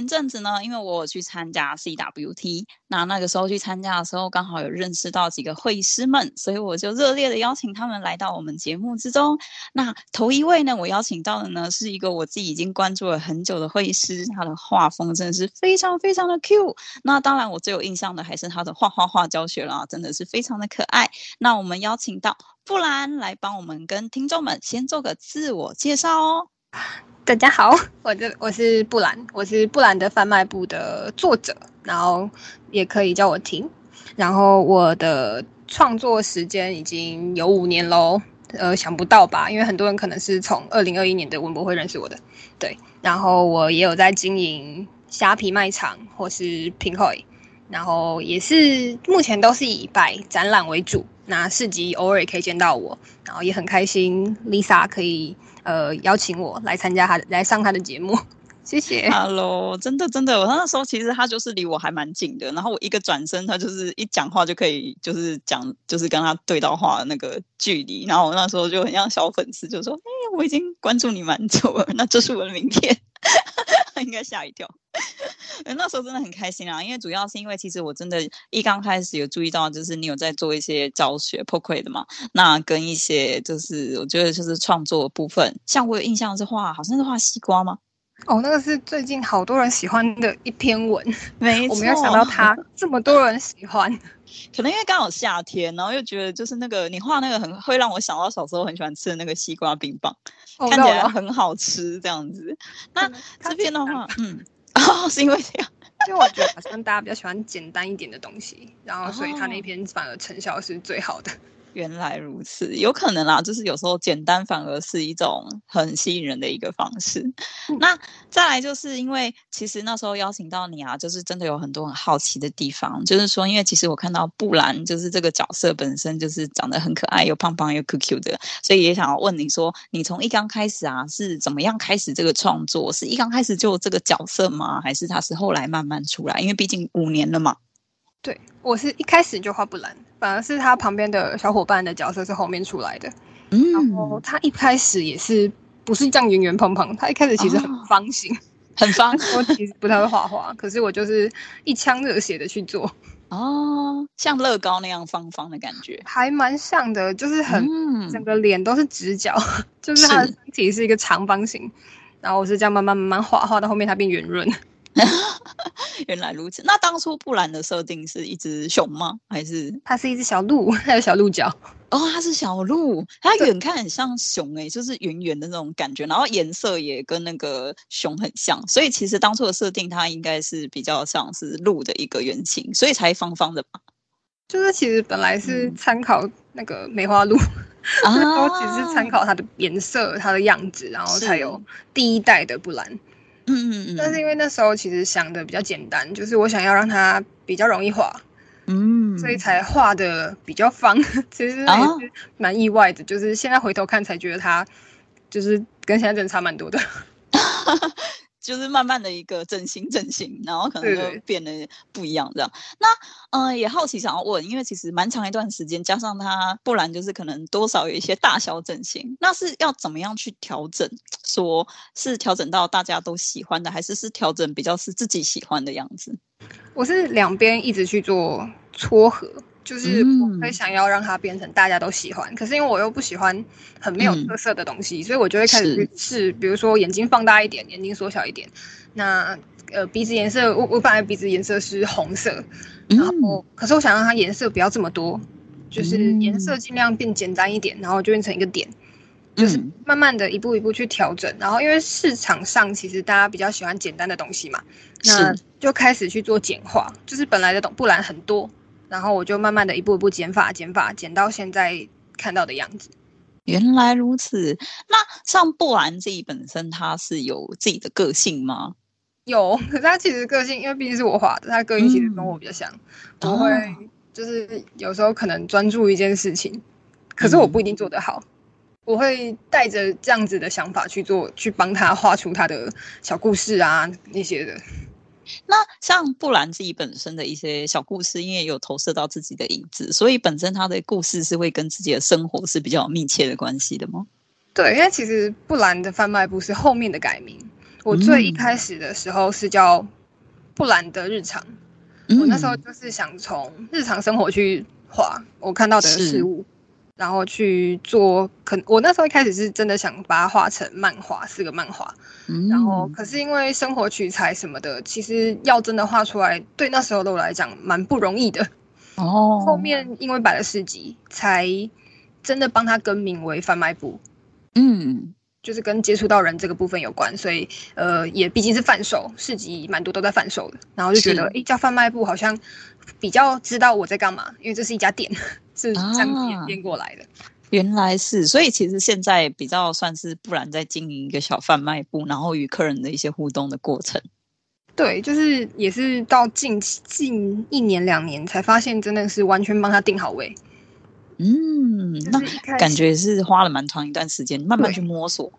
前阵子呢，因为我有去参加 CWT，那那个时候去参加的时候，刚好有认识到几个绘师们，所以我就热烈的邀请他们来到我们节目之中。那头一位呢，我邀请到的呢，是一个我自己已经关注了很久的绘师，他的画风真的是非常非常的 Q。那当然，我最有印象的还是他的画画画教学啦，真的是非常的可爱。那我们邀请到布兰来帮我们跟听众们先做个自我介绍哦。大家好，我这我是布兰，我是布兰的贩卖部的作者，然后也可以叫我婷。然后我的创作时间已经有五年喽，呃，想不到吧？因为很多人可能是从二零二一年的文博会认识我的，对。然后我也有在经营虾皮卖场或是 Pinkoi，然后也是目前都是以摆展览为主，那市集偶尔也可以见到我，然后也很开心，Lisa 可以。呃，邀请我来参加他的，来上他的节目，谢谢。Hello，真的真的，我那时候其实他就是离我还蛮近的，然后我一个转身，他就是一讲话就可以，就是讲，就是跟他对到话的那个距离，然后我那时候就很像小粉丝，就说：“哎、我已经关注你蛮久了，那这是我的名片。” 应该吓一跳。那时候真的很开心啊，因为主要是因为其实我真的，一刚开始有注意到，就是你有在做一些教学 Pocket 的嘛，那跟一些就是我觉得就是创作的部分，像我有印象是画，好像是画西瓜吗？哦，那个是最近好多人喜欢的一篇文，没错，我没有想到他这么多人喜欢，可能因为刚好夏天，然后又觉得就是那个你画那个很会让我想到小时候很喜欢吃的那个西瓜冰棒，哦、看起来很好吃这样子。那这边的话，嗯。哦，是因为这样，就我觉得好像大家比较喜欢简单一点的东西，然后所以他那篇反而成效是最好的。原来如此，有可能啦，就是有时候简单反而是一种很吸引人的一个方式。嗯、那再来就是因为其实那时候邀请到你啊，就是真的有很多很好奇的地方，就是说，因为其实我看到布兰就是这个角色本身就是长得很可爱，又胖胖又 Q Q 的，所以也想要问你说，你从一刚开始啊是怎么样开始这个创作？是一刚开始就有这个角色吗？还是他是后来慢慢出来？因为毕竟五年了嘛。对，我是一开始就画布兰，反而是他旁边的小伙伴的角色是后面出来的。嗯，然后他一开始也是不是这样圆圆胖胖，他一开始其实很方形，哦、很方。我其实不太会画画，可是我就是一腔热血的去做。哦，像乐高那样方方的感觉，还蛮像的，就是很、嗯、整个脸都是直角，就是他的身体是一个长方形，然后我是这样慢慢慢慢画，画到后面它变圆润。原来如此。那当初布兰的设定是一只熊吗？还是它是一只小鹿？还有小鹿角哦，它是小鹿。它远看很像熊哎、欸，就是圆圆的那种感觉，然后颜色也跟那个熊很像。所以其实当初的设定，它应该是比较像是鹿的一个原型，所以才方方的吧？就是其实本来是参考那个梅花鹿，然后只是参考它的颜色、它的样子，然后才有第一代的布兰。嗯嗯嗯，但是因为那时候其实想的比较简单，就是我想要让它比较容易画，嗯，所以才画的比较方。其实也是蛮意外的，就是现在回头看才觉得它就是跟现在真的差蛮多的。就是慢慢的一个整形整形，然后可能就变得不一样这样。那嗯、呃，也好奇想要问，因为其实蛮长一段时间，加上它，不然就是可能多少有一些大小整形，那是要怎么样去调整？说是调整到大家都喜欢的，还是是调整比较是自己喜欢的样子？我是两边一直去做撮合。就是我会想要让它变成大家都喜欢，嗯、可是因为我又不喜欢很没有特色的东西，嗯、所以我就会开始去试，比如说眼睛放大一点，眼睛缩小一点。那呃鼻子颜色，我我本来鼻子颜色是红色，然后、嗯、可是我想让它颜色不要这么多，就是颜色尽量变简单一点，然后就变成一个点，就是慢慢的一步一步去调整。然后因为市场上其实大家比较喜欢简单的东西嘛，那就开始去做简化，就是本来的东布兰很多。然后我就慢慢的一步一步减法，减法，减到现在看到的样子。原来如此。那像布兰自己本身，他是有自己的个性吗？有，可是他其实个性，因为毕竟是我画的，他个性其实跟我比较像。我、嗯、会就是有时候可能专注一件事情，可是我不一定做得好。嗯、我会带着这样子的想法去做，去帮他画出他的小故事啊那些的。那像布兰自己本身的一些小故事，因为有投射到自己的影子，所以本身他的故事是会跟自己的生活是比较密切的关系的吗？对，因为其实布兰的贩卖部是后面的改名，我最一开始的时候是叫布兰的日常，嗯、我那时候就是想从日常生活去画我看到的事物，然后去做。可我那时候一开始是真的想把它画成漫画，四个漫画。嗯、然后可是因为生活取材什么的，其实要真的画出来，对那时候的我来讲蛮不容易的。哦，后面因为摆了市集，才真的帮他更名为贩卖部。嗯。就是跟接触到人这个部分有关，所以呃，也毕竟是贩售市集，蛮多都在贩售的，然后就觉得，哎，叫贩卖部好像比较知道我在干嘛，因为这是一家店，是这样演变过来的。啊，原来是，所以其实现在比较算是不然在经营一个小贩卖部，然后与客人的一些互动的过程。对，就是也是到近近一年两年才发现，真的是完全帮他定好位。嗯，那感觉是花了蛮长一段时间，慢慢去摸索。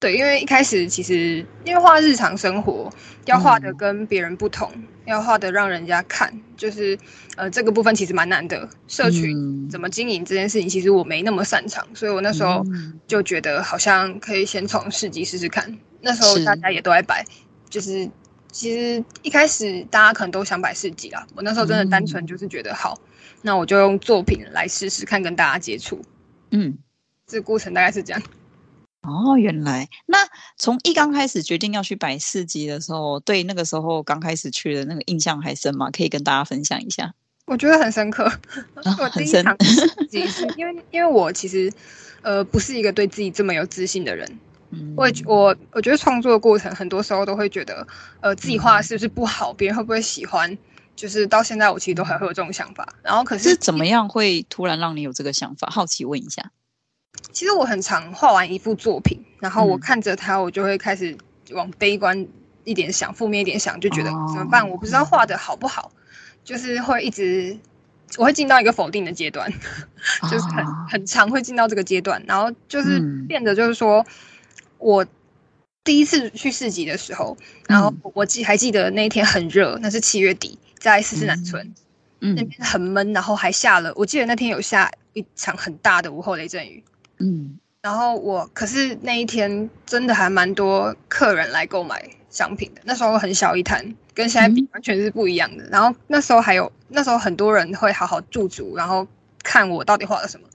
对，因为一开始其实因为画日常生活，要画的跟别人不同，嗯、要画的让人家看，就是呃这个部分其实蛮难的。社群怎么经营这件事情，其实我没那么擅长，所以我那时候就觉得好像可以先从市集试试看。那时候大家也都在摆，就是其实一开始大家可能都想摆市集啦。我那时候真的单纯就是觉得好。那我就用作品来试试看，跟大家接触。嗯，这个过程大概是这样。哦，原来那从一刚开始决定要去摆市集的时候，对那个时候刚开始去的那个印象还深吗？可以跟大家分享一下。我觉得很深刻。哦、我第一场市集是因为因为我其实呃不是一个对自己这么有自信的人。嗯，我我我觉得创作的过程很多时候都会觉得呃自己画是不是不好，别、嗯、人会不会喜欢？就是到现在，我其实都还会有这种想法。然后，可是，是怎么样会突然让你有这个想法？好奇问一下。其实我很常画完一幅作品，然后我看着它，我就会开始往悲观一点想，负面一点想，就觉得怎么办？我不知道画的好不好，就是会一直，我会进到一个否定的阶段，就是很很常会进到这个阶段，然后就是变得就是说我。第一次去市集的时候，然后我记还记得那一天很热，那是七月底，在四四南村，嗯，那边很闷，然后还下了，我记得那天有下一场很大的午后雷阵雨，嗯，然后我可是那一天真的还蛮多客人来购买商品的，那时候很小一摊，跟现在比完全是不一样的。然后那时候还有那时候很多人会好好驻足，然后看我到底画了什么，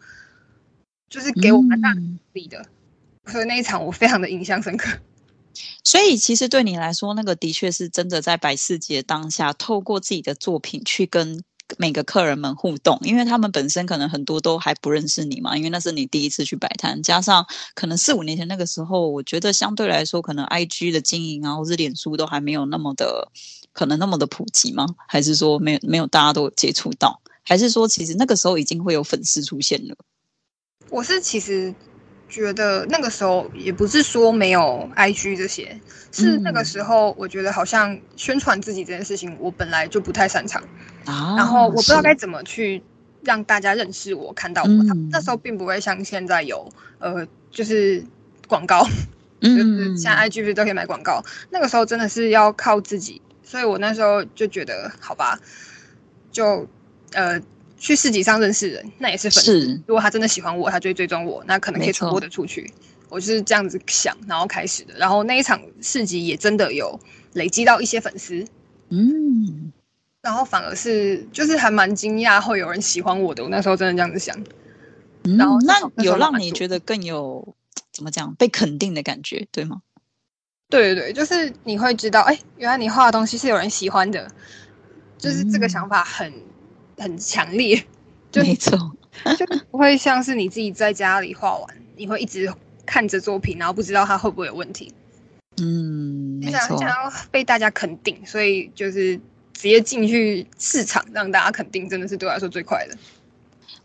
就是给我蛮大力的，所以那一场我非常的印象深刻。所以，其实对你来说，那个的确是真的在百事节当下，透过自己的作品去跟每个客人们互动，因为他们本身可能很多都还不认识你嘛，因为那是你第一次去摆摊，加上可能四五年前那个时候，我觉得相对来说，可能 IG 的经营啊，或是脸书都还没有那么的可能那么的普及吗？还是说没有没有大家都有接触到？还是说其实那个时候已经会有粉丝出现了？我是其实。觉得那个时候也不是说没有 IG 这些，是那个时候我觉得好像宣传自己这件事情，我本来就不太擅长，啊、然后我不知道该怎么去让大家认识我，看到我。嗯、那时候并不会像现在有呃，就是广告，嗯、就是像 IG 不是都可以买广告，那个时候真的是要靠自己，所以我那时候就觉得好吧，就呃。去市集上认识人，那也是粉丝。是如果他真的喜欢我，他就会追踪我，那可能可以传播的出去。我就是这样子想，然后开始的。然后那一场市集也真的有累积到一些粉丝，嗯，然后反而是就是还蛮惊讶会有人喜欢我的。我那时候真的这样子想。嗯、然后那有让你觉得更有怎么讲被肯定的感觉，对吗？对对对，就是你会知道，哎，原来你画的东西是有人喜欢的，就是这个想法很。嗯很强烈，就没错，就不会像是你自己在家里画完，你会一直看着作品，然后不知道它会不会有问题。嗯，没错，想要被大家肯定，所以就是直接进去市场让大家肯定，真的是对我来说最快的。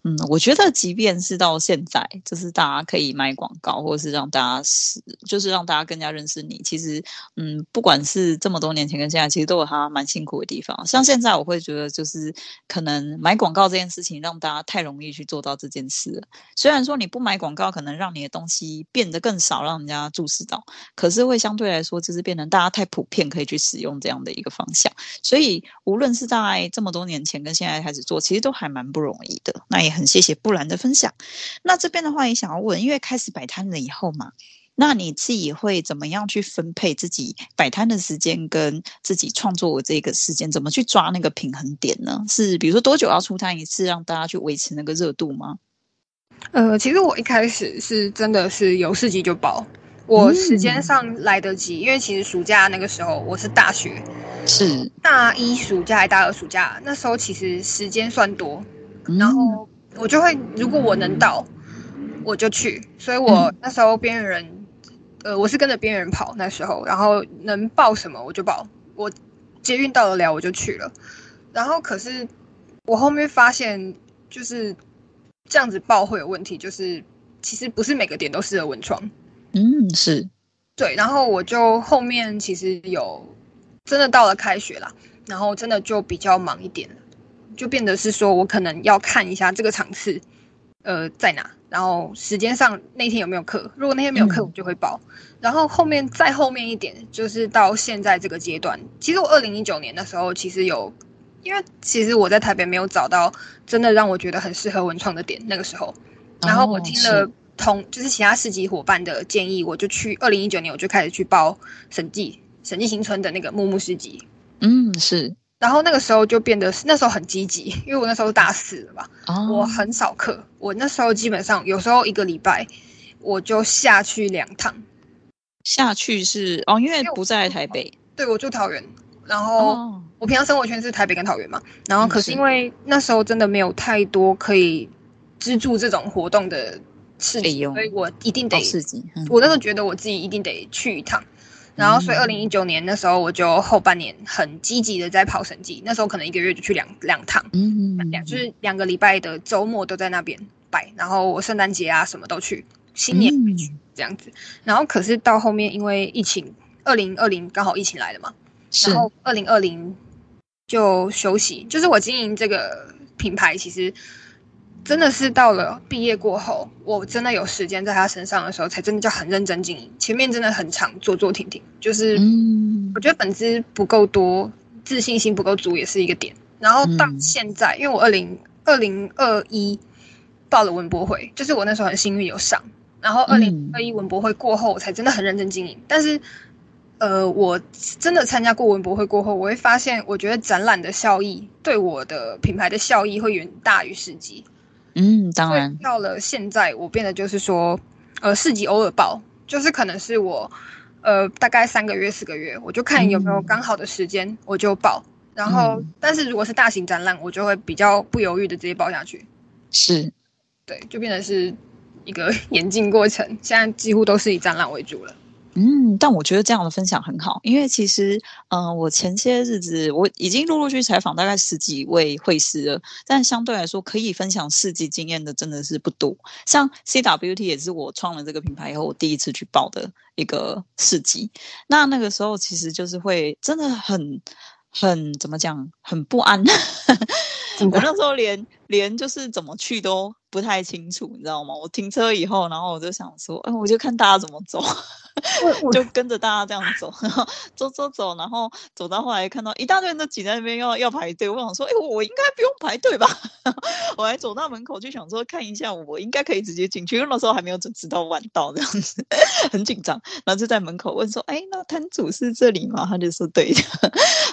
嗯，我觉得即便是到现在，就是大家可以买广告，或是让大家是，就是让大家更加认识你。其实，嗯，不管是这么多年前跟现在，其实都有它蛮辛苦的地方。像现在，我会觉得就是可能买广告这件事情，让大家太容易去做到这件事。虽然说你不买广告，可能让你的东西变得更少，让人家注视到，可是会相对来说，就是变成大家太普遍可以去使用这样的一个方向。所以，无论是在这么多年前跟现在开始做，其实都还蛮不容易的。那也很谢谢布兰的分享。那这边的话也想要问，因为开始摆摊了以后嘛，那你自己会怎么样去分配自己摆摊的时间跟自己创作的这个时间？怎么去抓那个平衡点呢？是比如说多久要出摊一次，让大家去维持那个热度吗？呃，其实我一开始是真的是有市集就包，我时间上来得及，嗯、因为其实暑假那个时候我是大学，是大一暑假还大二暑假，那时候其实时间算多，然后我就会如果我能到。我就去，所以我那时候边缘人，嗯、呃，我是跟着边缘人跑那时候，然后能报什么我就报，我捷运到得了我就去了，然后可是我后面发现就是这样子报会有问题，就是其实不是每个点都适合文创，嗯，是。对，然后我就后面其实有真的到了开学啦，然后真的就比较忙一点，就变得是说我可能要看一下这个场次，呃，在哪。然后时间上那天有没有课？如果那天没有课，我就会报。嗯、然后后面再后面一点，就是到现在这个阶段。其实我二零一九年的时候，其实有，因为其实我在台北没有找到真的让我觉得很适合文创的点。那个时候，然后我听了同、就是其他市集伙伴的建议，我就去二零一九年我就开始去报审计审计新村的那个木木市集。嗯，是。然后那个时候就变得是那时候很积极，因为我那时候大四了吧，oh. 我很少课，我那时候基本上有时候一个礼拜我就下去两趟。下去是哦，因为不在台北，对，我住桃园，然后、oh. 我平常生活圈是台北跟桃园嘛，然后可是因为那时候真的没有太多可以资助这种活动的事情，所以我一定得、嗯、我那时候觉得我自己一定得去一趟。然后，所以二零一九年那时候，我就后半年很积极的在跑审计。那时候可能一个月就去两两趟，嗯，两就是两个礼拜的周末都在那边摆。然后我圣诞节啊什么都去，新年回去这样子。然后可是到后面因为疫情，二零二零刚好疫情来了嘛，然后二零二零就休息。就是我经营这个品牌，其实。真的是到了毕业过后，我真的有时间在他身上的时候，才真的叫很认真经营。前面真的很长，做做停停，就是我觉得本资不够多，自信心不够足也是一个点。然后到现在，因为我二零二零二一报了文博会，就是我那时候很幸运有上。然后二零二一文博会过后，我才真的很认真经营。但是，呃，我真的参加过文博会过后，我会发现，我觉得展览的效益对我的品牌的效益会远大于市集。嗯，当然。到了现在，我变得就是说，呃，市级偶尔报，就是可能是我，呃，大概三个月、四个月，我就看有没有刚好的时间，我就报。嗯、然后，但是如果是大型展览，我就会比较不犹豫的直接报下去。是，对，就变成是一个 演进过程。现在几乎都是以展览为主了。嗯，但我觉得这样的分享很好，因为其实，嗯、呃，我前些日子我已经陆陆续续采访大概十几位会师了，但相对来说可以分享市集经验的真的是不多。像 CWT 也是我创了这个品牌以后，我第一次去报的一个市集。那那个时候其实就是会真的很很怎么讲，很不安。我那时候连连就是怎么去都不太清楚，你知道吗？我停车以后，然后我就想说，哎，我就看大家怎么走。就跟着大家这样走，然 后走走走，然后走到后来看到一大堆人都挤在那边要要排队，我想说，哎，我应该不用排队吧？我还走到门口就想说看一下，我应该可以直接进去，因为那时候还没有准时到晚到这样子，很紧张。然后就在门口问说，哎，那摊主是这里吗？他就说对的，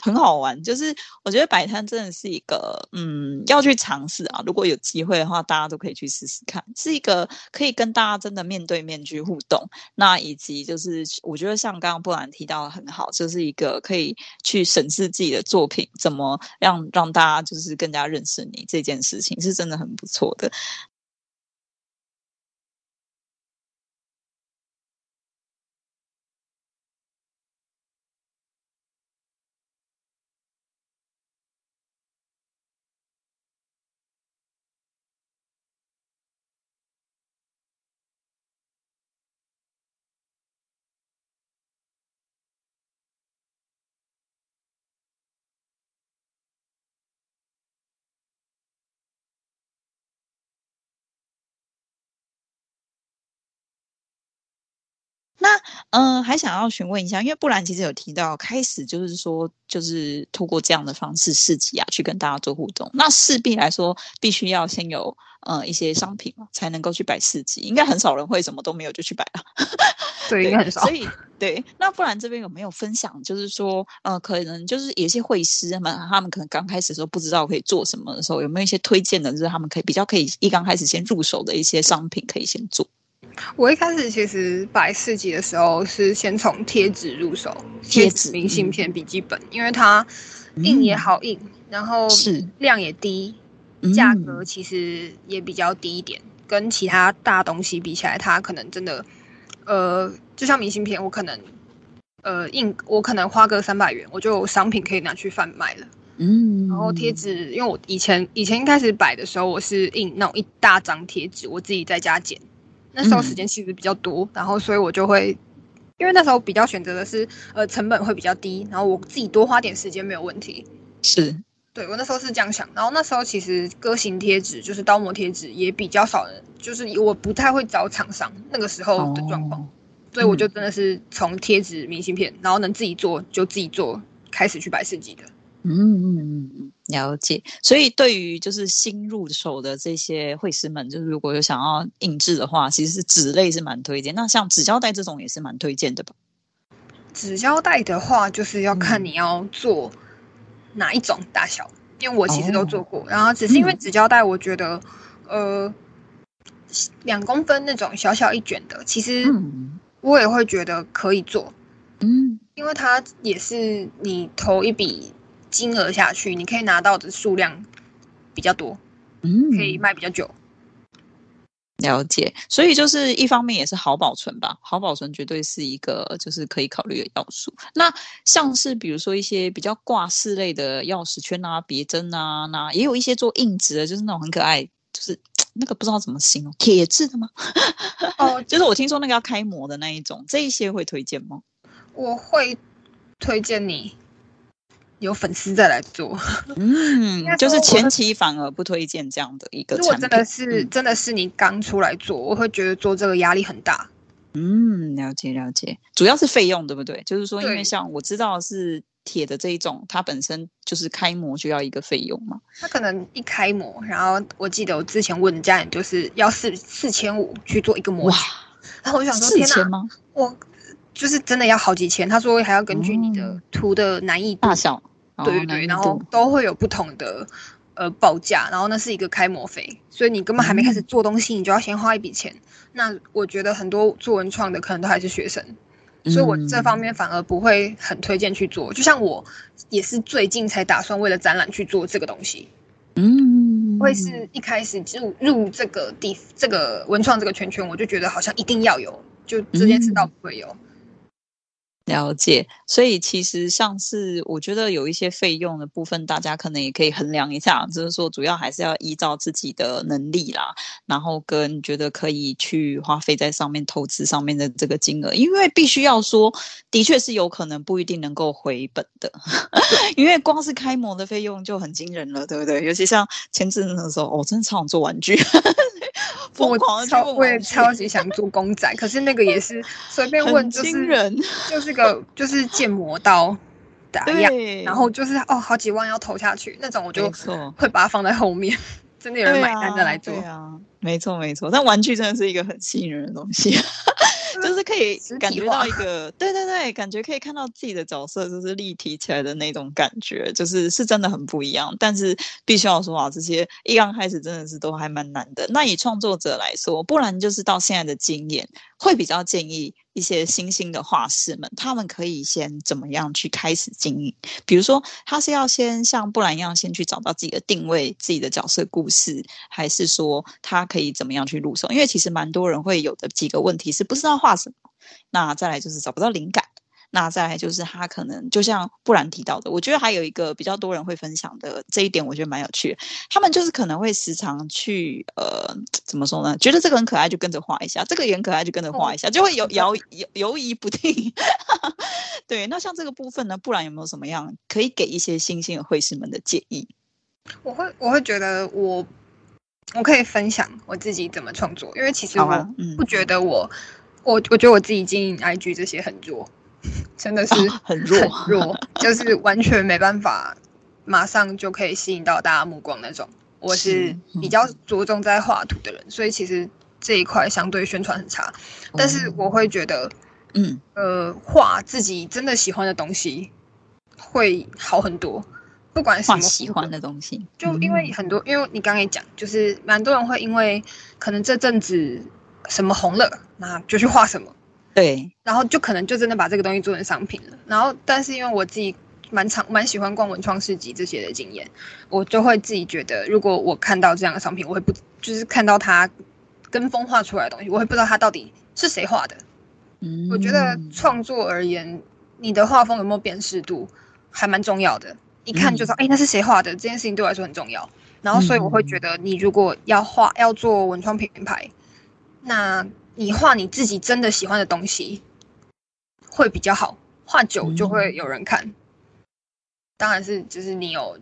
很好玩。就是我觉得摆摊真的是一个，嗯，要去尝试啊。如果有机会的话，大家都可以去试试看，是一个可以跟大家真的面对面去互动，那以及就。就是我觉得像刚刚布兰提到的很好，就是一个可以去审视自己的作品，怎么让让大家就是更加认识你这件事情，是真的很不错的。那嗯、呃，还想要询问一下，因为不然其实有提到开始就是说，就是透过这样的方式市集啊，去跟大家做互动。那势必来说，必须要先有呃一些商品嘛，才能够去摆市集。应该很少人会什么都没有就去摆了。对，应该很少。所以对，那不然这边有没有分享？就是说，呃，可能就是有些会师们，他们可能刚开始的时候不知道可以做什么的时候，有没有一些推荐的，就是他们可以比较可以一刚开始先入手的一些商品，可以先做。我一开始其实摆市集的时候是先从贴纸入手，贴纸、明信片、笔记本，因为它印也好印，嗯、然后是量也低，价格其实也比较低一点，嗯、跟其他大东西比起来，它可能真的，呃，就像明信片，我可能，呃，印我可能花个三百元，我就有商品可以拿去贩卖了。嗯，然后贴纸，因为我以前以前一开始摆的时候，我是印那种一大张贴纸，我自己在家剪。那时候时间其实比较多，嗯、然后所以我就会，因为那时候比较选择的是，呃，成本会比较低，然后我自己多花点时间没有问题。是，对我那时候是这样想，然后那时候其实歌形贴纸就是刀模贴纸也比较少人，就是我不太会找厂商那个时候的状况，哦、所以我就真的是从贴纸明信片，然后能自己做就自己做，开始去摆设计的。嗯嗯嗯嗯，了解。所以对于就是新入手的这些会师们，就是如果有想要印制的话，其实是纸类是蛮推荐。那像纸胶带这种也是蛮推荐的吧？纸胶带的话，就是要看你要做哪一种大小，嗯、因为我其实都做过。哦、然后只是因为纸胶带，我觉得、嗯、呃两公分那种小小一卷的，其实我也会觉得可以做。嗯，因为它也是你投一笔。金额下去，你可以拿到的数量比较多，嗯，可以卖比较久。了解，所以就是一方面也是好保存吧，好保存绝对是一个就是可以考虑的要素。那像是比如说一些比较挂饰类的钥匙圈啊、别针啊，那也有一些做硬质的，就是那种很可爱，就是那个不知道怎么形容，铁质的吗？哦，就是我听说那个要开模的那一种，这一些会推荐吗？我会推荐你。有粉丝再来做，嗯，就是前期反而不推荐这样的一个。如果真的是、嗯、真的是你刚出来做，我会觉得做这个压力很大。嗯，了解了解，主要是费用对不对？就是说，因为像我知道是铁的这一种，它本身就是开模就要一个费用嘛。它可能一开模，然后我记得我之前问家人，就是要四四千五去做一个模。哇，然后我就想说，四千吗？我就是真的要好几千。他说还要根据你的图的难易度、大小。对对对，然后都会有不同的呃报价，然后那是一个开模费，所以你根本还没开始做东西，嗯、你就要先花一笔钱。那我觉得很多做文创的可能都还是学生，嗯、所以我这方面反而不会很推荐去做。就像我也是最近才打算为了展览去做这个东西，嗯，会是一开始就入这个地这个文创这个圈圈，我就觉得好像一定要有，就这件事倒不会有。嗯了解，所以其实像是我觉得有一些费用的部分，大家可能也可以衡量一下，就是说主要还是要依照自己的能力啦，然后跟觉得可以去花费在上面投资上面的这个金额，因为必须要说，的确是有可能不一定能够回本的，因为光是开模的费用就很惊人了，对不对？尤其像前阵子的时候，我、哦、真的超想做玩具。疯狂的超，我也超级想做公仔，可是那个也是 随便问，就是人就是个就是建模刀打样，然后就是哦好几万要投下去那种，我就会把它放在后面，真的有人买单的来做。对啊，没错没错，但玩具真的是一个很吸引人的东西。就是可以感觉到一个，对对对，感觉可以看到自己的角色就是立体起来的那种感觉，就是是真的很不一样。但是必须要说啊，这些一刚开始真的是都还蛮难的。那以创作者来说，不然就是到现在的经验，会比较建议。一些新兴的画师们，他们可以先怎么样去开始经营？比如说，他是要先像布兰一样，先去找到自己的定位、自己的角色故事，还是说他可以怎么样去入手？因为其实蛮多人会有的几个问题是不知道画什么，那再来就是找不到灵感。那再来就是他可能就像不然提到的，我觉得还有一个比较多人会分享的这一点，我觉得蛮有趣的。他们就是可能会时常去呃，怎么说呢？觉得这个很可爱，就跟着画一下；这个也很可爱，就跟着画一下，就会有 摇犹犹疑不定。对，那像这个部分呢，不然有没有什么样可以给一些新兴的绘师们的建议？我会我会觉得我我可以分享我自己怎么创作，因为其实我不觉得我。我我觉得我自己经营 IG 这些很弱，真的是很弱，很弱，就是完全没办法马上就可以吸引到大家目光那种。我是比较着重在画图的人，所以其实这一块相对宣传很差。但是我会觉得，嗯，呃，画自己真的喜欢的东西会好很多。不管什么喜欢的东西，就因为很多，因为你刚刚也讲，就是蛮多人会因为可能这阵子什么红了，那就去画什么，对，然后就可能就真的把这个东西做成商品了。然后，但是因为我自己蛮常蛮喜欢逛文创市集这些的经验，我就会自己觉得，如果我看到这样的商品，我会不就是看到它跟风画出来的东西，我会不知道它到底是谁画的。嗯，我觉得创作而言，你的画风有没有辨识度，还蛮重要的。一看就知道，哎、嗯欸，那是谁画的？这件事情对我来说很重要。然后，所以我会觉得，你如果要画、要做文创品牌，那你画你自己真的喜欢的东西会比较好，画久就会有人看。嗯、当然是，就是你有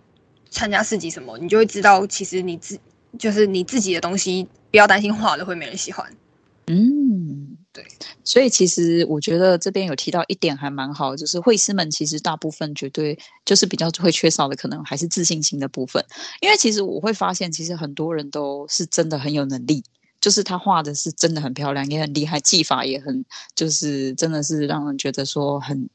参加市集什么，你就会知道，其实你自就是你自己的东西，不要担心画了会没人喜欢。嗯。对，所以其实我觉得这边有提到一点还蛮好，就是绘师们其实大部分绝对就是比较会缺少的，可能还是自信心的部分。因为其实我会发现，其实很多人都是真的很有能力，就是他画的是真的很漂亮，也很厉害，技法也很，就是真的是让人觉得说很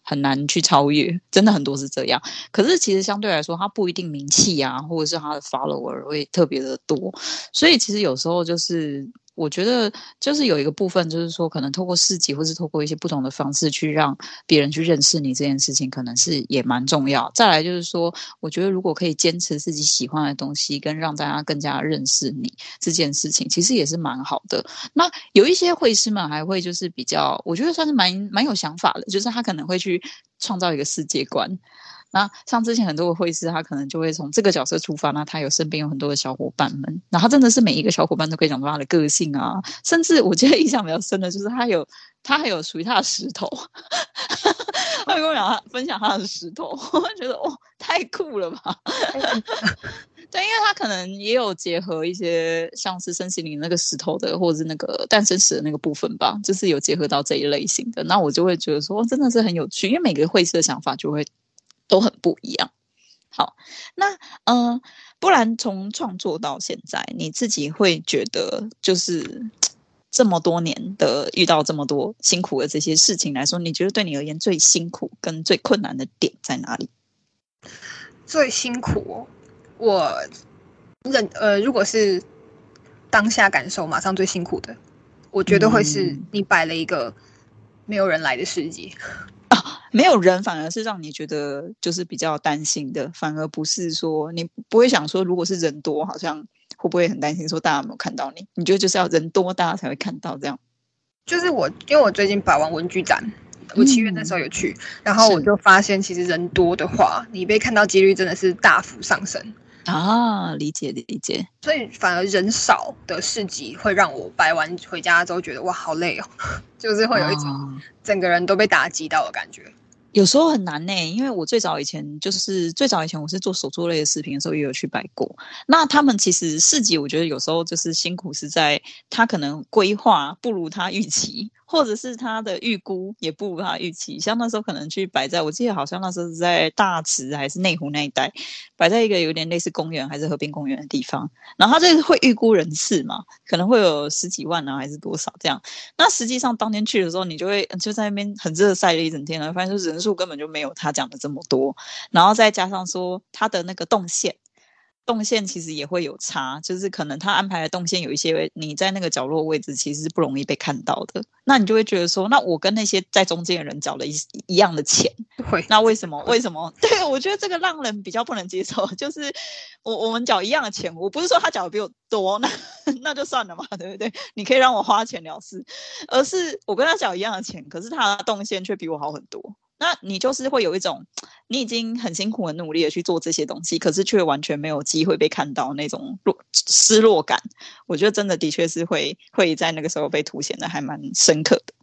很难去超越，真的很多是这样。可是其实相对来说，他不一定名气啊，或者是他的 follower 会特别的多，所以其实有时候就是。我觉得就是有一个部分，就是说可能透过市集，或是透过一些不同的方式去让别人去认识你这件事情，可能是也蛮重要。再来就是说，我觉得如果可以坚持自己喜欢的东西，跟让大家更加认识你这件事情，其实也是蛮好的。那有一些会师们还会就是比较，我觉得算是蛮蛮有想法的，就是他可能会去创造一个世界观。那像之前很多的会师，他可能就会从这个角色出发，那他有身边有很多的小伙伴们，然后真的是每一个小伙伴都可以讲出他的个性啊，甚至我觉得印象比较深的就是他有他还有属于他的石头，他会跟我讲他分享他的石头，我会觉得哦太酷了吧，对，因为他可能也有结合一些像是身心灵那个石头的，或者是那个诞生石的那个部分吧，就是有结合到这一类型的，那我就会觉得说真的是很有趣，因为每个会师的想法就会。都很不一样。好，那嗯、呃，不然从创作到现在，你自己会觉得，就是这么多年的遇到这么多辛苦的这些事情来说，你觉得对你而言最辛苦跟最困难的点在哪里？最辛苦，我认呃，如果是当下感受马上最辛苦的，我觉得会是你摆了一个没有人来的世界。嗯没有人，反而是让你觉得就是比较担心的，反而不是说你不会想说，如果是人多，好像会不会很担心说大家有没有看到你？你觉得就是要人多，大家才会看到这样？就是我，因为我最近摆完文具展，我七月那时候有去，嗯、然后我就发现，其实人多的话，你被看到几率真的是大幅上升啊！理解理解，所以反而人少的市集会让我摆完回家之后觉得哇，好累哦，就是会有一种整个人都被打击到的感觉。有时候很难呢、因为我最早以前就是最早以前我是做手作类的视频的时候，也有去摆过。那他们其实四级，我觉得有时候就是辛苦是在他可能规划不如他预期。或者是他的预估也不如他预期，像那时候可能去摆在，我记得好像那时候是在大池还是内湖那一带，摆在一个有点类似公园还是河滨公园的地方，然后他这个会预估人次嘛，可能会有十几万啊还是多少这样，那实际上当天去的时候，你就会就在那边很热晒了一整天了，发现就人数根本就没有他讲的这么多，然后再加上说他的那个动线。动线其实也会有差，就是可能他安排的动线有一些你在那个角落位置其实是不容易被看到的，那你就会觉得说，那我跟那些在中间的人缴了一一样的钱，会，那为什么？为什么？对，我觉得这个让人比较不能接受，就是我我们缴一样的钱，我不是说他缴的比我多，那 那就算了嘛，对不对？你可以让我花钱了事，而是我跟他缴一样的钱，可是他的动线却比我好很多。那你就是会有一种，你已经很辛苦、很努力的去做这些东西，可是却完全没有机会被看到那种落失落感。我觉得真的的确是会会在那个时候被凸显的还蛮深刻的。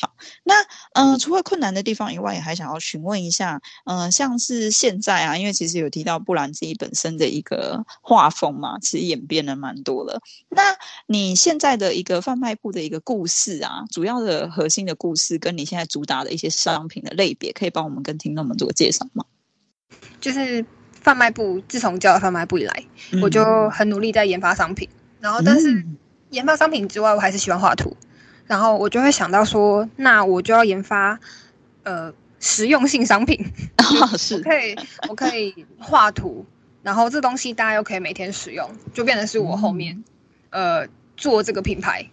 好，那呃，除了困难的地方以外，也还想要询问一下，嗯、呃，像是现在啊，因为其实有提到布兰自己本身的一个画风嘛，其实演变了蛮多了。那你现在的一个贩卖部的一个故事啊，主要的核心的故事，跟你现在主打的一些商品的类别，可以帮我们跟听众们做个介绍吗？就是贩卖部，自从叫了贩卖部以来，嗯、我就很努力在研发商品，然后但是研发商品之外，我还是喜欢画图。然后我就会想到说，那我就要研发，呃，实用性商品，哦、是我可以我可以画图，然后这东西大家又可以每天使用，就变成是我后面，嗯、呃，做这个品牌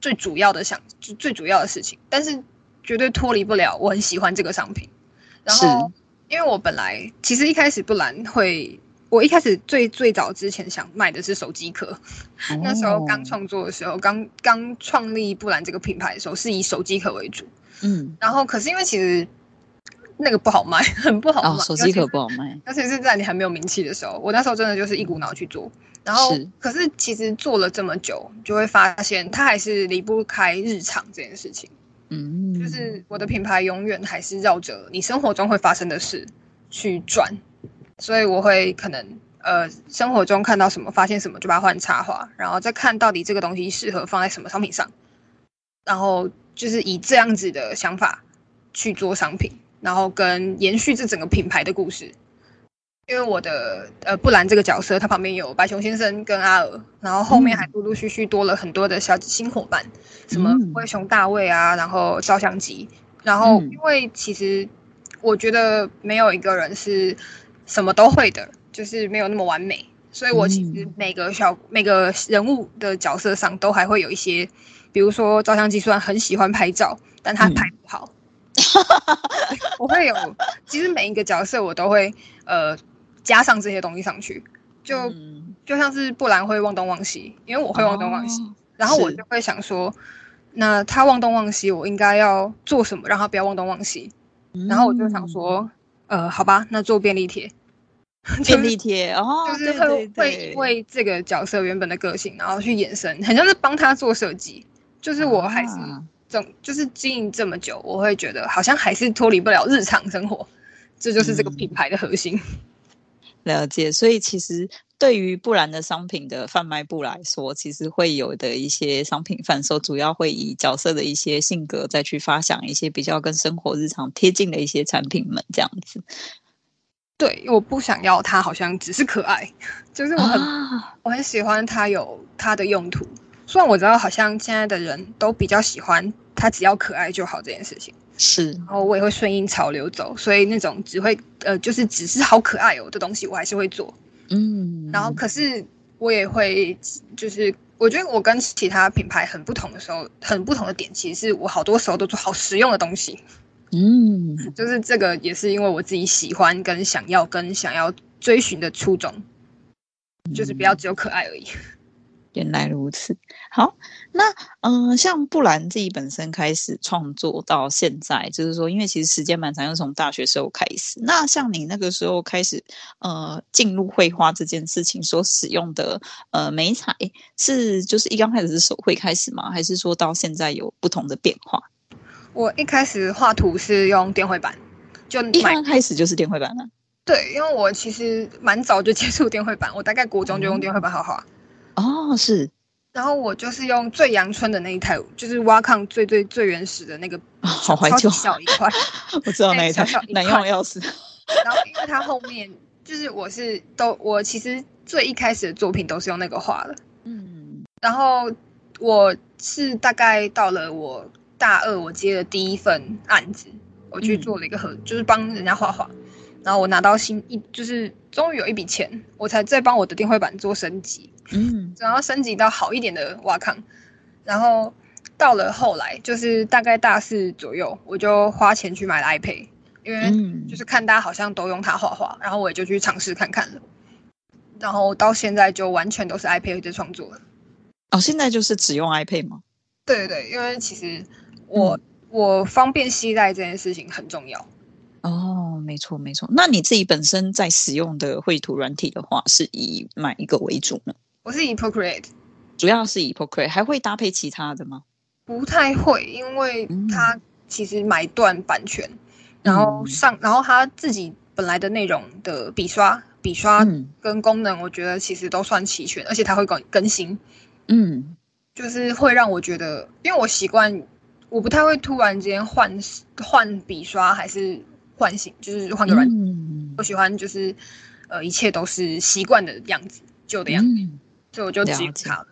最主要的想就最主要的事情，但是绝对脱离不了我很喜欢这个商品，然后因为我本来其实一开始不然会。我一开始最最早之前想卖的是手机壳，哦、那时候刚创作的时候，刚刚创立布兰这个品牌的时候，是以手机壳为主。嗯，然后可是因为其实那个不好卖，很不好卖，哦、手机壳不好卖，而且是在你还没有名气的时候，我那时候真的就是一股脑去做。然后是可是其实做了这么久，就会发现它还是离不开日常这件事情。嗯，就是我的品牌永远还是绕着你生活中会发生的事去转。所以我会可能呃生活中看到什么，发现什么就把它换插画，然后再看到底这个东西适合放在什么商品上，然后就是以这样子的想法去做商品，然后跟延续这整个品牌的故事。因为我的呃布兰这个角色，他旁边有白熊先生跟阿尔，然后后面还陆陆续续多了很多的小新伙伴，嗯、什么灰熊大卫啊，然后照相机，然后因为其实我觉得没有一个人是。什么都会的，就是没有那么完美，所以我其实每个小、嗯、每个人物的角色上都还会有一些，比如说照相机虽然很喜欢拍照，但他拍不好。嗯、我会有，其实每一个角色我都会呃加上这些东西上去，就、嗯、就像是布兰会忘东忘西，因为我会忘东忘西，哦、然后我就会想说，那他忘东忘西，我应该要做什么让他不要忘东忘西？嗯、然后我就想说，呃，好吧，那做便利贴。便利贴哦，就是会会为这个角色原本的个性，然后去延伸，很像是帮他做设计。就是我还是总就是经营这么久，我会觉得好像还是脱离不了日常生活，这就是这个品牌的核心。嗯、了解，所以其实对于布兰的商品的贩卖部来说，其实会有的一些商品贩售，主要会以角色的一些性格再去发想一些比较跟生活日常贴近的一些产品们，这样子。对，我不想要它，好像只是可爱，就是我很、啊、我很喜欢它有它的用途。虽然我知道好像现在的人都比较喜欢它，只要可爱就好这件事情。是，然后我也会顺应潮流走，所以那种只会呃，就是只是好可爱哦的东西，我还是会做。嗯，然后可是我也会，就是我觉得我跟其他品牌很不同的时候，很不同的点，其实是我好多时候都做好实用的东西。嗯，就是这个也是因为我自己喜欢跟想要跟想要追寻的初衷，就是不要只有可爱而已。原来如此，好，那嗯、呃，像布兰自己本身开始创作到现在，就是说，因为其实时间蛮长，又从大学时候开始。那像你那个时候开始呃进入绘画这件事情，所使用的呃媒材是就是一刚开始是手绘开始吗？还是说到现在有不同的变化？我一开始画图是用电绘板，就一刚开始就是电绘板了。对，因为我其实蛮早就接触电绘板，我大概国中就用电绘板画画。哦，是。然后我就是用最阳春的那一台，就是挖抗最最最原始的那个，好怀旧，小一块。我知道那一台，难用要死。然后因为它后面就是我是都我其实最一开始的作品都是用那个画的。嗯。然后我是大概到了我。大二我接了第一份案子，我去做了一个合，嗯、就是帮人家画画，然后我拿到新一，就是终于有一笔钱，我才再帮我的电绘板做升级，嗯，然后升级到好一点的瓦康，然后到了后来，就是大概大四左右，我就花钱去买了 iPad，因为就是看大家好像都用它画画，然后我也就去尝试看看了，然后到现在就完全都是 iPad 在创作了。哦，现在就是只用 iPad 吗？对对对，因为其实。我、嗯、我方便携带这件事情很重要。哦，没错没错。那你自己本身在使用的绘图软体的话，是以哪一个为主呢？我是以 Procreate，主要是以 Procreate，还会搭配其他的吗？不太会，因为它其实买断版权，然后上，然后它自己本来的内容的笔刷、笔刷跟功能，我觉得其实都算齐全，而且它会更更新。嗯，就是会让我觉得，因为我习惯，我不太会突然间换换笔刷，还是换新，就是换个软件。嗯、我喜欢就是呃，一切都是习惯的样子，旧的样子，嗯、所以我就只用它了。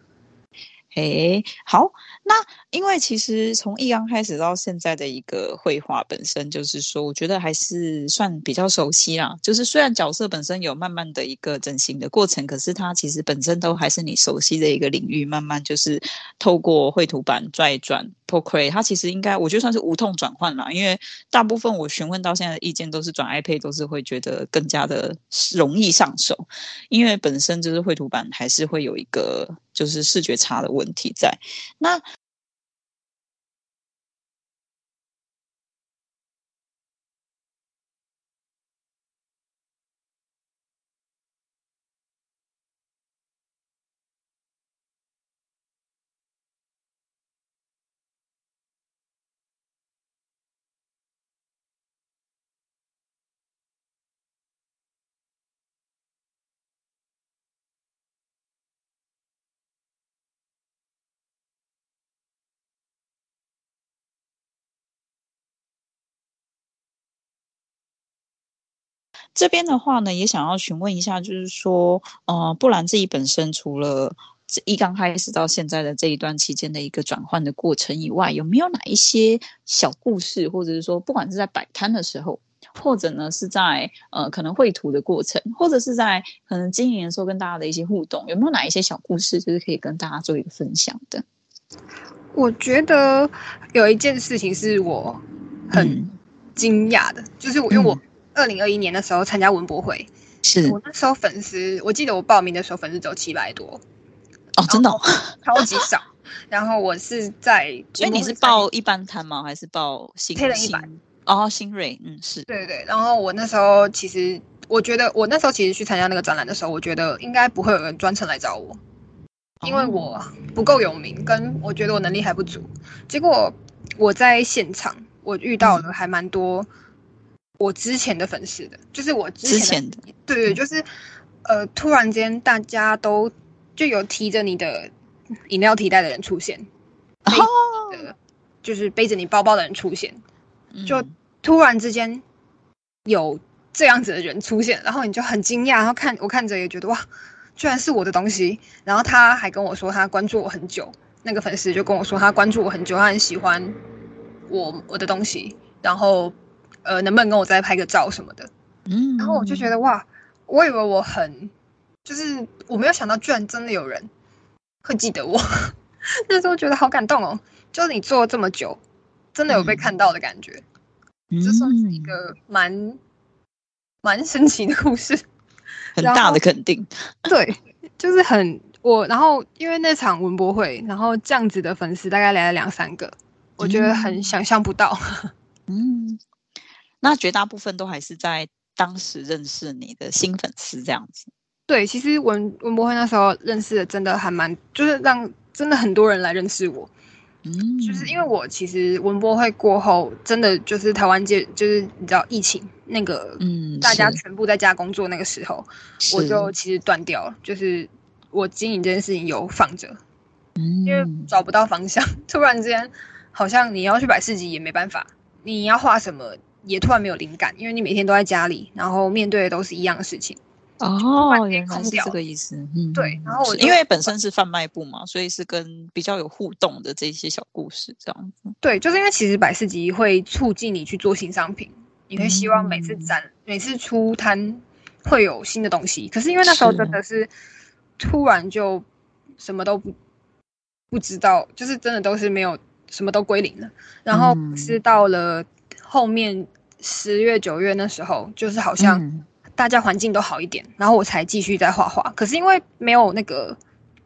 哎，好，那因为其实从一刚开始到现在的一个绘画本身，就是说，我觉得还是算比较熟悉啦。就是虽然角色本身有慢慢的一个整形的过程，可是它其实本身都还是你熟悉的一个领域，慢慢就是透过绘图板再转。p o c r e 它其实应该，我觉得算是无痛转换啦，因为大部分我询问到现在的意见都是转 iPad，都是会觉得更加的容易上手，因为本身就是绘图板还是会有一个就是视觉差的问题在。那这边的话呢，也想要询问一下，就是说，呃，不然自己本身除了一刚开始到现在的这一段期间的一个转换的过程以外，有没有哪一些小故事，或者是说，不管是在摆摊的时候，或者呢是在呃可能绘图的过程，或者是在可能经营的时候跟大家的一些互动，有没有哪一些小故事，就是可以跟大家做一个分享的？我觉得有一件事情是我很惊讶的，嗯、就是我因为我。二零二一年的时候参加文博会，是我那时候粉丝，我记得我报名的时候粉丝只有七百多，哦，真的、哦、超级少。然后我是在，所以你是报一般摊吗？还是报新黑人一般？哦，新锐，嗯，是对对对。然后我那时候其实，我觉得我那时候其实去参加那个展览的时候，我觉得应该不会有人专程来找我，因为我不够有名，跟我觉得我能力还不足。结果我在现场，我遇到了还蛮多。我之前的粉丝的，就是我之前的，对对，就是，呃，突然间大家都就有提着你的饮料提袋的人出现，哦，就是背着你包包的人出现，就突然之间有这样子的人出现，然后你就很惊讶，然后看我看着也觉得哇，居然是我的东西，然后他还跟我说他关注我很久，那个粉丝就跟我说他关注我很久，他很喜欢我我的东西，然后。呃，能不能跟我再拍个照什么的？嗯，然后我就觉得哇，我以为我很，就是我没有想到，居然真的有人会记得我。那时候觉得好感动哦，就是你做了这么久，真的有被看到的感觉。嗯，这算是一个蛮蛮神奇的故事，很大的肯定。对，就是很我，然后因为那场文博会，然后这样子的粉丝大概来了两三个，我觉得很想象不到。嗯。那绝大部分都还是在当时认识你的新粉丝这样子。对，其实文文博会那时候认识的真的还蛮，就是让真的很多人来认识我。嗯，就是因为我其实文博会过后，真的就是台湾界，就是你知道疫情那个，嗯，大家全部在家工作那个时候，我就其实断掉了，就是我经营这件事情有放着，嗯，因为找不到方向，突然之间好像你要去摆市集也没办法，你要画什么？也突然没有灵感，因为你每天都在家里，然后面对的都是一样的事情。哦，原来是这个意思。嗯，对。然后我因为本身是贩卖部嘛，所以是跟比较有互动的这些小故事这样子。对，就是因为其实百事集会促进你去做新商品，你会希望每次展、嗯、每次出摊会有新的东西。可是因为那时候真的是突然就什么都不不知道，就是真的都是没有什么都归零了。然后是到了后面。十月九月那时候，就是好像大家环境都好一点，嗯、然后我才继续在画画。可是因为没有那个，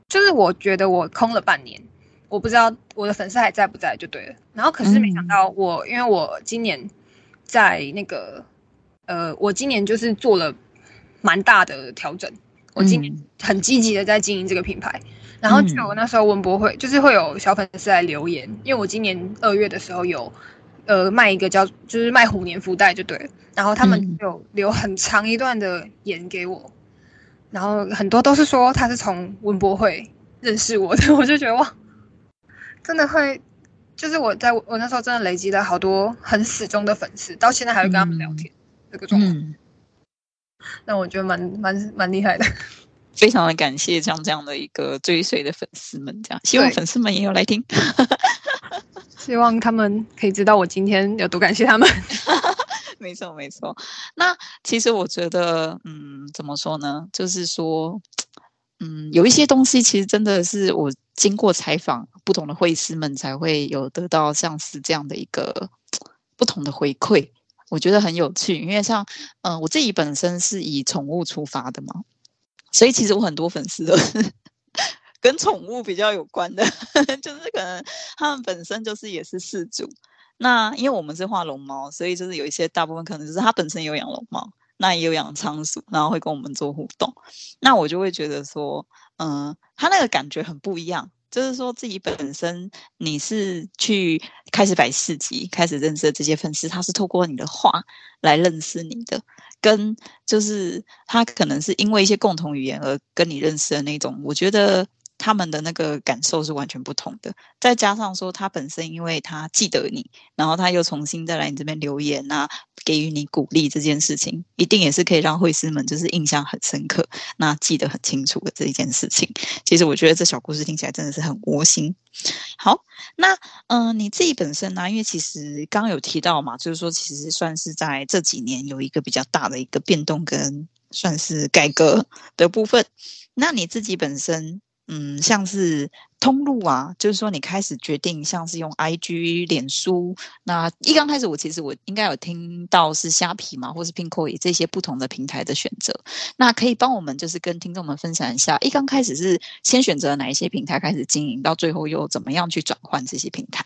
就是我觉得我空了半年，我不知道我的粉丝还在不在就对了。然后可是没想到我，嗯、因为我今年在那个，呃，我今年就是做了蛮大的调整。我今年很积极的在经营这个品牌。然后就我那时候文博会，就是会有小粉丝来留言，因为我今年二月的时候有。呃卖一个叫就是卖虎年福袋就对了，然后他们有留很长一段的言给我，嗯、然后很多都是说他是从文博会认识我的，我就觉得哇，真的会，就是我在我那时候真的累积了好多很死忠的粉丝，到现在还会跟他们聊天，嗯、这个状况，那、嗯、我觉得蛮蛮蛮厉害的。非常的感谢像这样的一个追随的粉丝们，这样希望粉丝们也有来听，希望他们可以知道我今天有多感谢他们。没错没错，那其实我觉得，嗯，怎么说呢？就是说，嗯，有一些东西其实真的是我经过采访不同的会师们才会有得到像是这样的一个不同的回馈，我觉得很有趣。因为像，嗯、我自己本身是以宠物出发的嘛。所以其实我很多粉丝都是跟宠物比较有关的，就是可能他们本身就是也是饲主。那因为我们是画龙猫，所以就是有一些大部分可能就是他本身有养龙猫，那也有养仓鼠，然后会跟我们做互动。那我就会觉得说，嗯，他那个感觉很不一样。就是说自己本身你是去开始摆市集，开始认识的这些粉丝，他是透过你的画来认识你的，跟就是他可能是因为一些共同语言而跟你认识的那种，我觉得。他们的那个感受是完全不同的，再加上说他本身，因为他记得你，然后他又重新再来你这边留言啊，给予你鼓励，这件事情一定也是可以让会师们就是印象很深刻，那记得很清楚的这一件事情。其实我觉得这小故事听起来真的是很窝心。好，那嗯、你自己本身呢、因为其实刚刚有提到嘛，就是说其实算是在这几年有一个比较大的一个变动跟算是改革的部分。那你自己本身？嗯，像是通路啊，就是说你开始决定像是用 IG、脸书，那一刚开始我其实我应该有听到是虾皮嘛，或是 Pinkoi 这些不同的平台的选择，那可以帮我们就是跟听众们分享一下，一刚开始是先选择哪一些平台开始经营，到最后又怎么样去转换这些平台？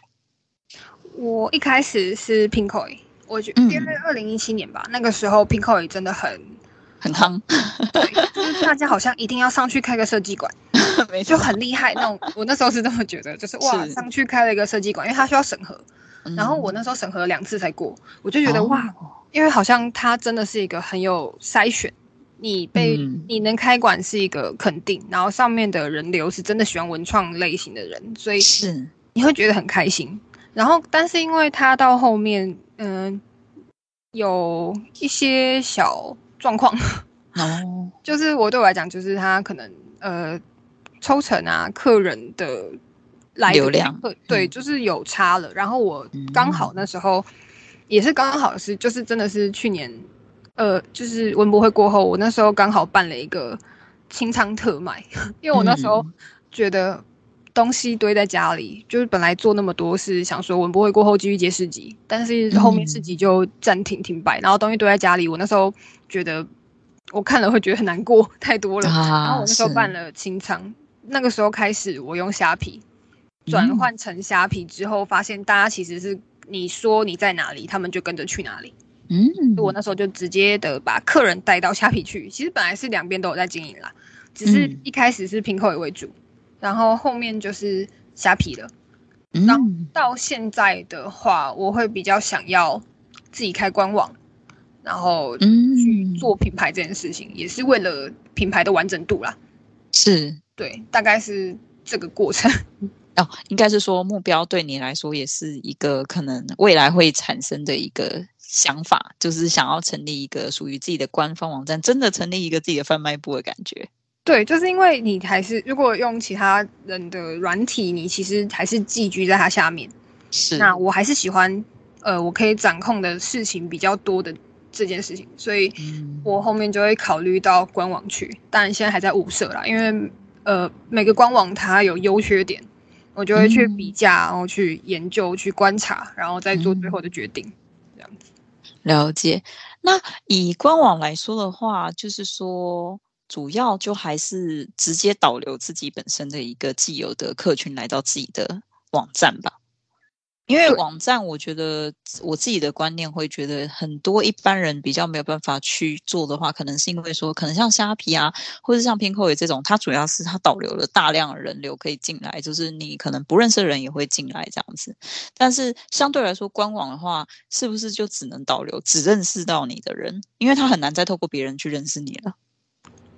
我一开始是 Pinkoi，我觉得因为二零一七年吧，嗯、那个时候 Pinkoi 真的很很夯，对，就是大家好像一定要上去开个设计馆。就很厉害那种，我那时候是这么觉得，就是哇，上去开了一个设计馆，因为它需要审核，然后我那时候审核了两次才过，我就觉得哇，因为好像它真的是一个很有筛选，你被你能开馆是一个肯定，然后上面的人流是真的喜欢文创类型的人，所以是。你会觉得很开心。然后，但是因为它到后面，嗯，有一些小状况，哦，就是我对我来讲，就是它可能呃。抽成啊，客人的来流量，对，就是有差了。嗯、然后我刚好那时候也是刚好是，就是真的是去年，呃，就是文博会过后，我那时候刚好办了一个清仓特卖，因为我那时候觉得东西堆在家里，嗯、就是本来做那么多是想说文博会过后继续接市集，但是后面市集就暂停停摆，然后东西堆在家里，我那时候觉得我看了会觉得很难过，太多了。啊、然后我那时候办了清仓。那个时候开始，我用虾皮转换成虾皮之后，发现大家其实是你说你在哪里，他们就跟着去哪里。嗯，我那时候就直接的把客人带到虾皮去。其实本来是两边都有在经营啦，只是一开始是 Pinkoi 为主，然后后面就是虾皮了。然后到现在的话，我会比较想要自己开官网，然后去做品牌这件事情，也是为了品牌的完整度啦。是。对，大概是这个过程 哦，应该是说目标对你来说也是一个可能未来会产生的一个想法，就是想要成立一个属于自己的官方网站，真的成立一个自己的贩卖部的感觉。对，就是因为你还是如果用其他人的软体，你其实还是寄居在它下面。是，那我还是喜欢呃，我可以掌控的事情比较多的这件事情，所以我后面就会考虑到官网去，当然现在还在物色啦，因为。呃，每个官网它有优缺点，我就会去比价，嗯、然后去研究、去观察，然后再做最后的决定。嗯、这样子。了解。那以官网来说的话，就是说，主要就还是直接导流自己本身的一个既有的客群来到自己的网站吧。因为网站，我觉得我自己的观念会觉得很多一般人比较没有办法去做的话，可能是因为说，可能像虾皮啊，或者像 Pinkoi 这种，它主要是它导流了大量的人流可以进来，就是你可能不认识的人也会进来这样子。但是相对来说，官网的话，是不是就只能导流只认识到你的人？因为他很难再透过别人去认识你了。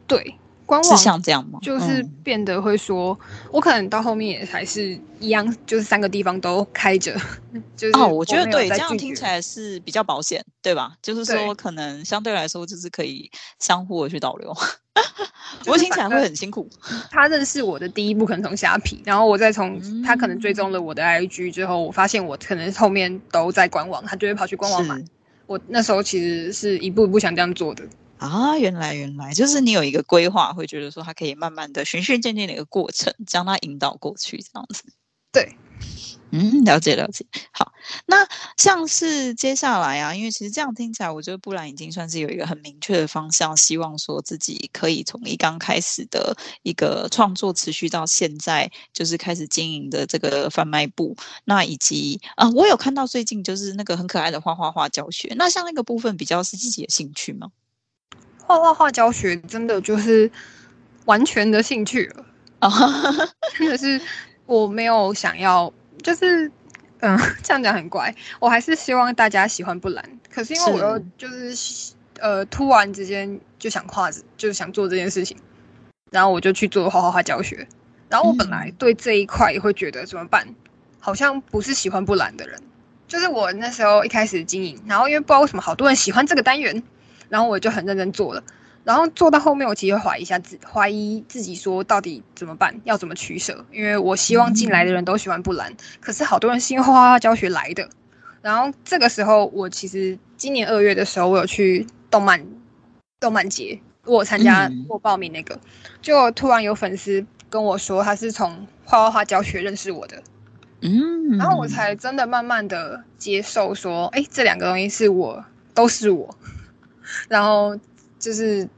对。官网是像这样吗？就是变得会说，嗯、我可能到后面也还是一样，就是三个地方都开着。就是哦，我觉得对，这样听起来是比较保险，对吧？就是说，可能相对来说就是可以相互的去导流。我听起来会很辛苦。他认识我的第一步可能从虾皮，然后我再从他可能追踪了我的 IG 之后，我发现我可能后面都在官网，他就会跑去官网买。我那时候其实是一步一步想这样做的。啊，原来原来就是你有一个规划，会觉得说它可以慢慢的循序渐进的一个过程，将它引导过去这样子。对，嗯，了解了解。好，那像是接下来啊，因为其实这样听起来，我觉得布兰已经算是有一个很明确的方向，希望说自己可以从一刚开始的一个创作，持续到现在就是开始经营的这个贩卖部。那以及啊，我有看到最近就是那个很可爱的画画画教学，那像那个部分比较是自己的兴趣吗？画画画教学真的就是完全的兴趣了啊！真的是我没有想要，就是嗯，这样讲很怪。我还是希望大家喜欢不兰，可是因为我又就是呃，突然之间就想画，就是想做这件事情，然后我就去做画画画教学。然后我本来对这一块也会觉得怎么办？好像不是喜欢不兰的人，就是我那时候一开始经营，然后因为不知道为什么好多人喜欢这个单元。然后我就很认真做了，然后做到后面，我其实会怀疑一下自怀疑自己，说到底怎么办，要怎么取舍？因为我希望进来的人都喜欢布兰，可是好多人是因为画画教学来的。然后这个时候，我其实今年二月的时候，我有去动漫动漫节，我有参加我报名那个，就突然有粉丝跟我说，他是从画画画教学认识我的，嗯，然后我才真的慢慢的接受说，哎，这两个东西是我，都是我。然后就是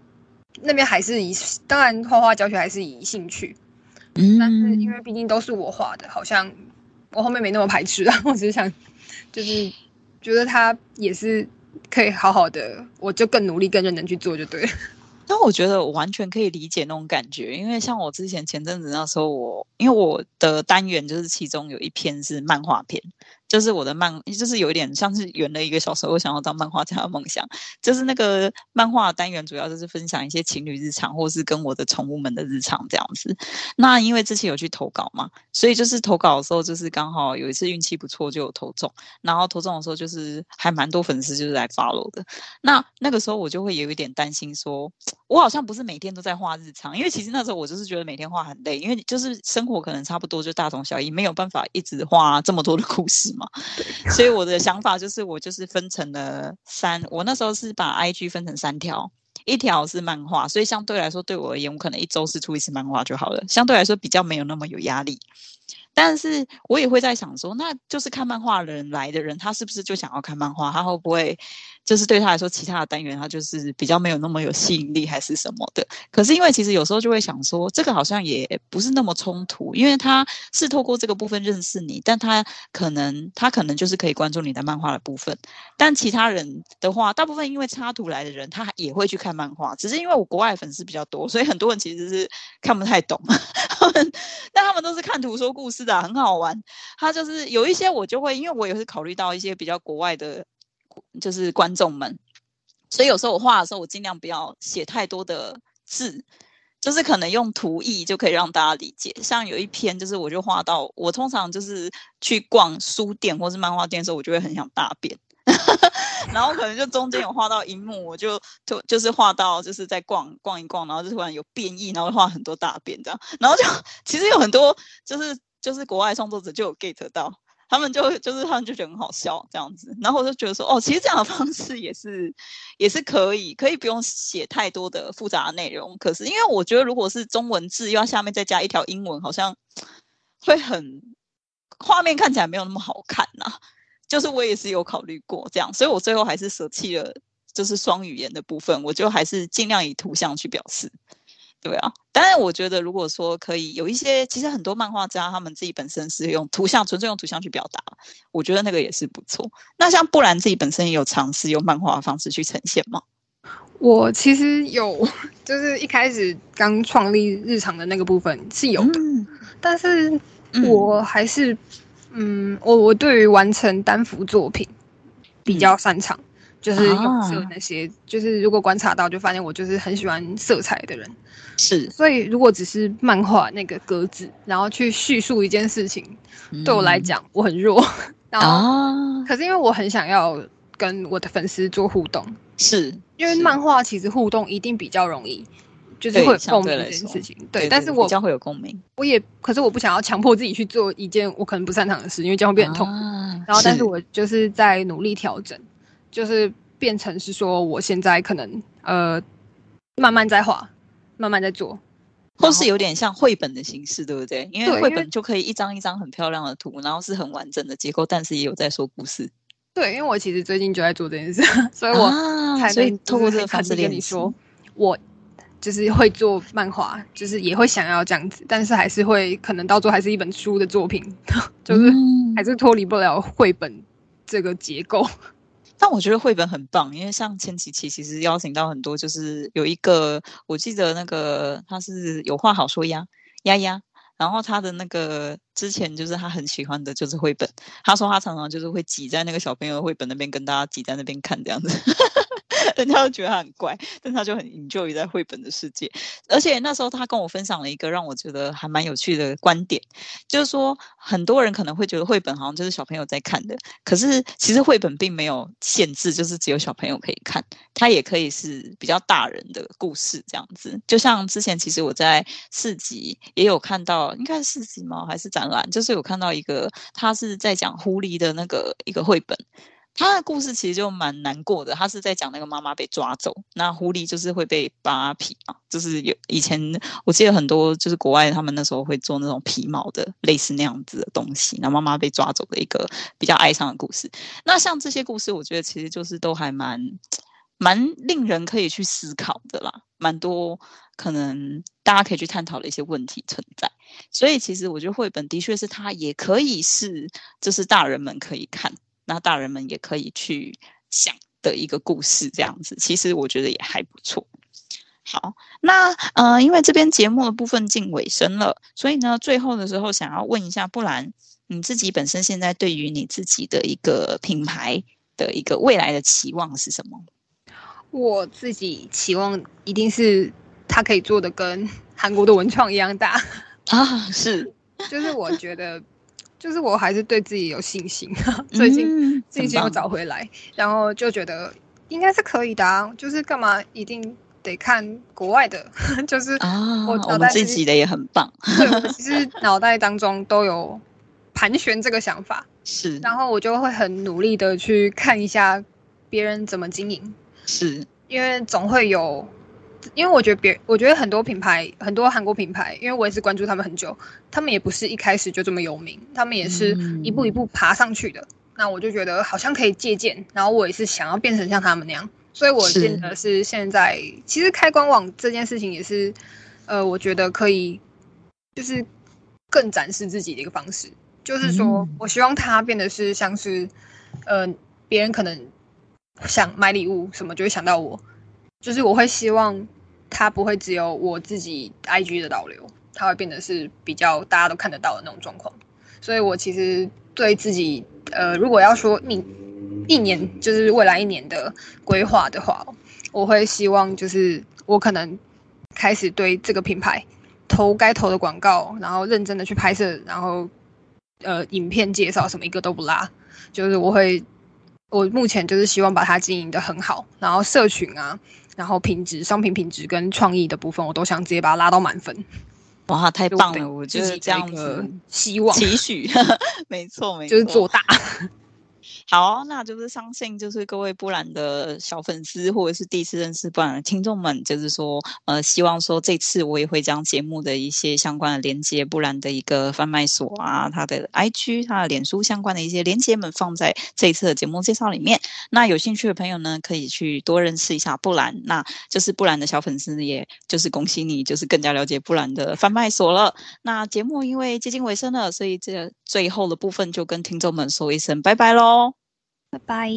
那边还是以，当然画画教学还是以兴趣，嗯，但是因为毕竟都是我画的，好像我后面没那么排斥啊。我只是想，就是觉得他也是可以好好的，我就更努力、更认真去做就对了。但我觉得我完全可以理解那种感觉，因为像我之前前阵子那时候我，我因为我的单元就是其中有一篇是漫画篇。就是我的漫，就是有一点像是圆了一个小时候想要当漫画家的梦想。就是那个漫画单元主要就是分享一些情侣日常，或是跟我的宠物们的日常这样子。那因为之前有去投稿嘛，所以就是投稿的时候，就是刚好有一次运气不错就有投中。然后投中的时候，就是还蛮多粉丝就是来 follow 的。那那个时候我就会有一点担心说，说我好像不是每天都在画日常，因为其实那时候我就是觉得每天画很累，因为就是生活可能差不多就大同小异，没有办法一直画这么多的故事。所以我的想法就是，我就是分成了三，我那时候是把 IG 分成三条，一条是漫画，所以相对来说对我而言，我可能一周是出一次漫画就好了，相对来说比较没有那么有压力。但是我也会在想说，那就是看漫画的人来的人，他是不是就想要看漫画？他会不会？就是对他来说，其他的单元他就是比较没有那么有吸引力，还是什么的。可是因为其实有时候就会想说，这个好像也不是那么冲突，因为他是透过这个部分认识你，但他可能他可能就是可以关注你的漫画的部分。但其他人的话，大部分因为插图来的人，他也会去看漫画。只是因为我国外粉丝比较多，所以很多人其实是看不太懂。但他们都是看图说故事的，很好玩。他就是有一些我就会，因为我也是考虑到一些比较国外的。就是观众们，所以有时候我画的时候，我尽量不要写太多的字，就是可能用图意就可以让大家理解。像有一篇，就是我就画到，我通常就是去逛书店或是漫画店的时候，我就会很想大便，然后可能就中间有画到一幕，我就就就是画到就是在逛逛一逛，然后就突然有变异，然后画很多大便这样，然后就 其实有很多就是就是国外创作者就有 get 到。他们就就是他们就觉得很好笑这样子，然后我就觉得说，哦，其实这样的方式也是也是可以，可以不用写太多的复杂的内容。可是因为我觉得，如果是中文字，要下面再加一条英文，好像会很画面看起来没有那么好看呐。就是我也是有考虑过这样，所以我最后还是舍弃了就是双语言的部分，我就还是尽量以图像去表示。对啊，当然我觉得如果说可以有一些，其实很多漫画家他们自己本身是用图像，纯粹用图像去表达，我觉得那个也是不错。那像布兰自己本身也有尝试用漫画的方式去呈现吗？我其实有，就是一开始刚创立日常的那个部分是有的，嗯、但是我还是，嗯，嗯我我对于完成单幅作品比较擅长。嗯就是用色那些，啊、就是如果观察到，就发现我就是很喜欢色彩的人，是。所以如果只是漫画那个格子，然后去叙述一件事情，嗯、对我来讲我很弱。然后，啊、可是因为我很想要跟我的粉丝做互动，是因为漫画其实互动一定比较容易，就是会有共鸣这件事情。对，但是我比较会有共鸣。我也，可是我不想要强迫自己去做一件我可能不擅长的事，因为这样会变很痛苦。啊、然后，但是我就是在努力调整。就是变成是说，我现在可能呃慢慢在画，慢慢在做，或是有点像绘本的形式，对不对？因为绘本就可以一张一张很漂亮的图，然后是很完整的结构，但是也有在说故事。对，因为我其实最近就在做这件事，所以我才能透过这个方式跟你说，我就是会做漫画，就是也会想要这样子，但是还是会可能到最后还是一本书的作品，就是还是脱离不了绘本这个结构。但我觉得绘本很棒，因为像千琪琪其实邀请到很多，就是有一个我记得那个他是有话好说呀，丫丫，然后他的那个之前就是他很喜欢的就是绘本，他说他常常就是会挤在那个小朋友的绘本那边跟大家挤在那边看这样子。人家都觉得他很怪，但他就很 enjoy 在绘本的世界。而且那时候他跟我分享了一个让我觉得还蛮有趣的观点，就是说很多人可能会觉得绘本好像就是小朋友在看的，可是其实绘本并没有限制，就是只有小朋友可以看，它也可以是比较大人的故事这样子。就像之前其实我在市集也有看到，应该是市集吗？还是展览？就是有看到一个，他是在讲狐狸的那个一个绘本。他的故事其实就蛮难过的，他是在讲那个妈妈被抓走，那狐狸就是会被扒皮嘛，就是有以前我记得很多就是国外他们那时候会做那种皮毛的类似那样子的东西，那妈妈被抓走的一个比较哀伤的故事。那像这些故事，我觉得其实就是都还蛮蛮令人可以去思考的啦，蛮多可能大家可以去探讨的一些问题存在。所以其实我觉得绘本的确是它也可以是，就是大人们可以看。那大人们也可以去想的一个故事，这样子，其实我觉得也还不错。好，那呃，因为这边节目的部分近尾声了，所以呢，最后的时候想要问一下不然，你自己本身现在对于你自己的一个品牌的一个未来的期望是什么？我自己期望一定是它可以做的跟韩国的文创一样大啊，是，就是我觉得。就是我还是对自己有信心，最近信心又找回来，然后就觉得应该是可以的啊。就是干嘛一定得看国外的？就是我我们自己的也很棒。对，我其实脑袋当中都有盘旋这个想法，是。然后我就会很努力的去看一下别人怎么经营，是因为总会有。因为我觉得别，我觉得很多品牌，很多韩国品牌，因为我也是关注他们很久，他们也不是一开始就这么有名，他们也是一步一步爬上去的。嗯、那我就觉得好像可以借鉴，然后我也是想要变成像他们那样，所以我变得是现在是其实开官网这件事情也是，呃，我觉得可以就是更展示自己的一个方式，就是说我希望它变得是像是，呃，别人可能想买礼物什么就会想到我。就是我会希望它不会只有我自己 IG 的导流，它会变得是比较大家都看得到的那种状况。所以我其实对自己，呃，如果要说你一年就是未来一年的规划的话，我会希望就是我可能开始对这个品牌投该投的广告，然后认真的去拍摄，然后呃，影片介绍什么一个都不落，就是我会我目前就是希望把它经营得很好，然后社群啊。然后品质、商品品质跟创意的部分，我都想直接把它拉到满分。哇，太棒了！我就是这样子，希望期许，没错，没错，就是做大。好，那就是相信就是各位布兰的小粉丝，或者是第一次认识布兰的听众们，就是说，呃，希望说这次我也会将节目的一些相关的连接，布兰的一个贩卖所啊，他的 IG、他的脸书相关的一些连接们放在这一次的节目介绍里面。那有兴趣的朋友呢，可以去多认识一下布兰。那就是布兰的小粉丝，也就是恭喜你，就是更加了解布兰的贩卖所了。那节目因为接近尾声了，所以这最后的部分就跟听众们说一声拜拜喽。拜拜。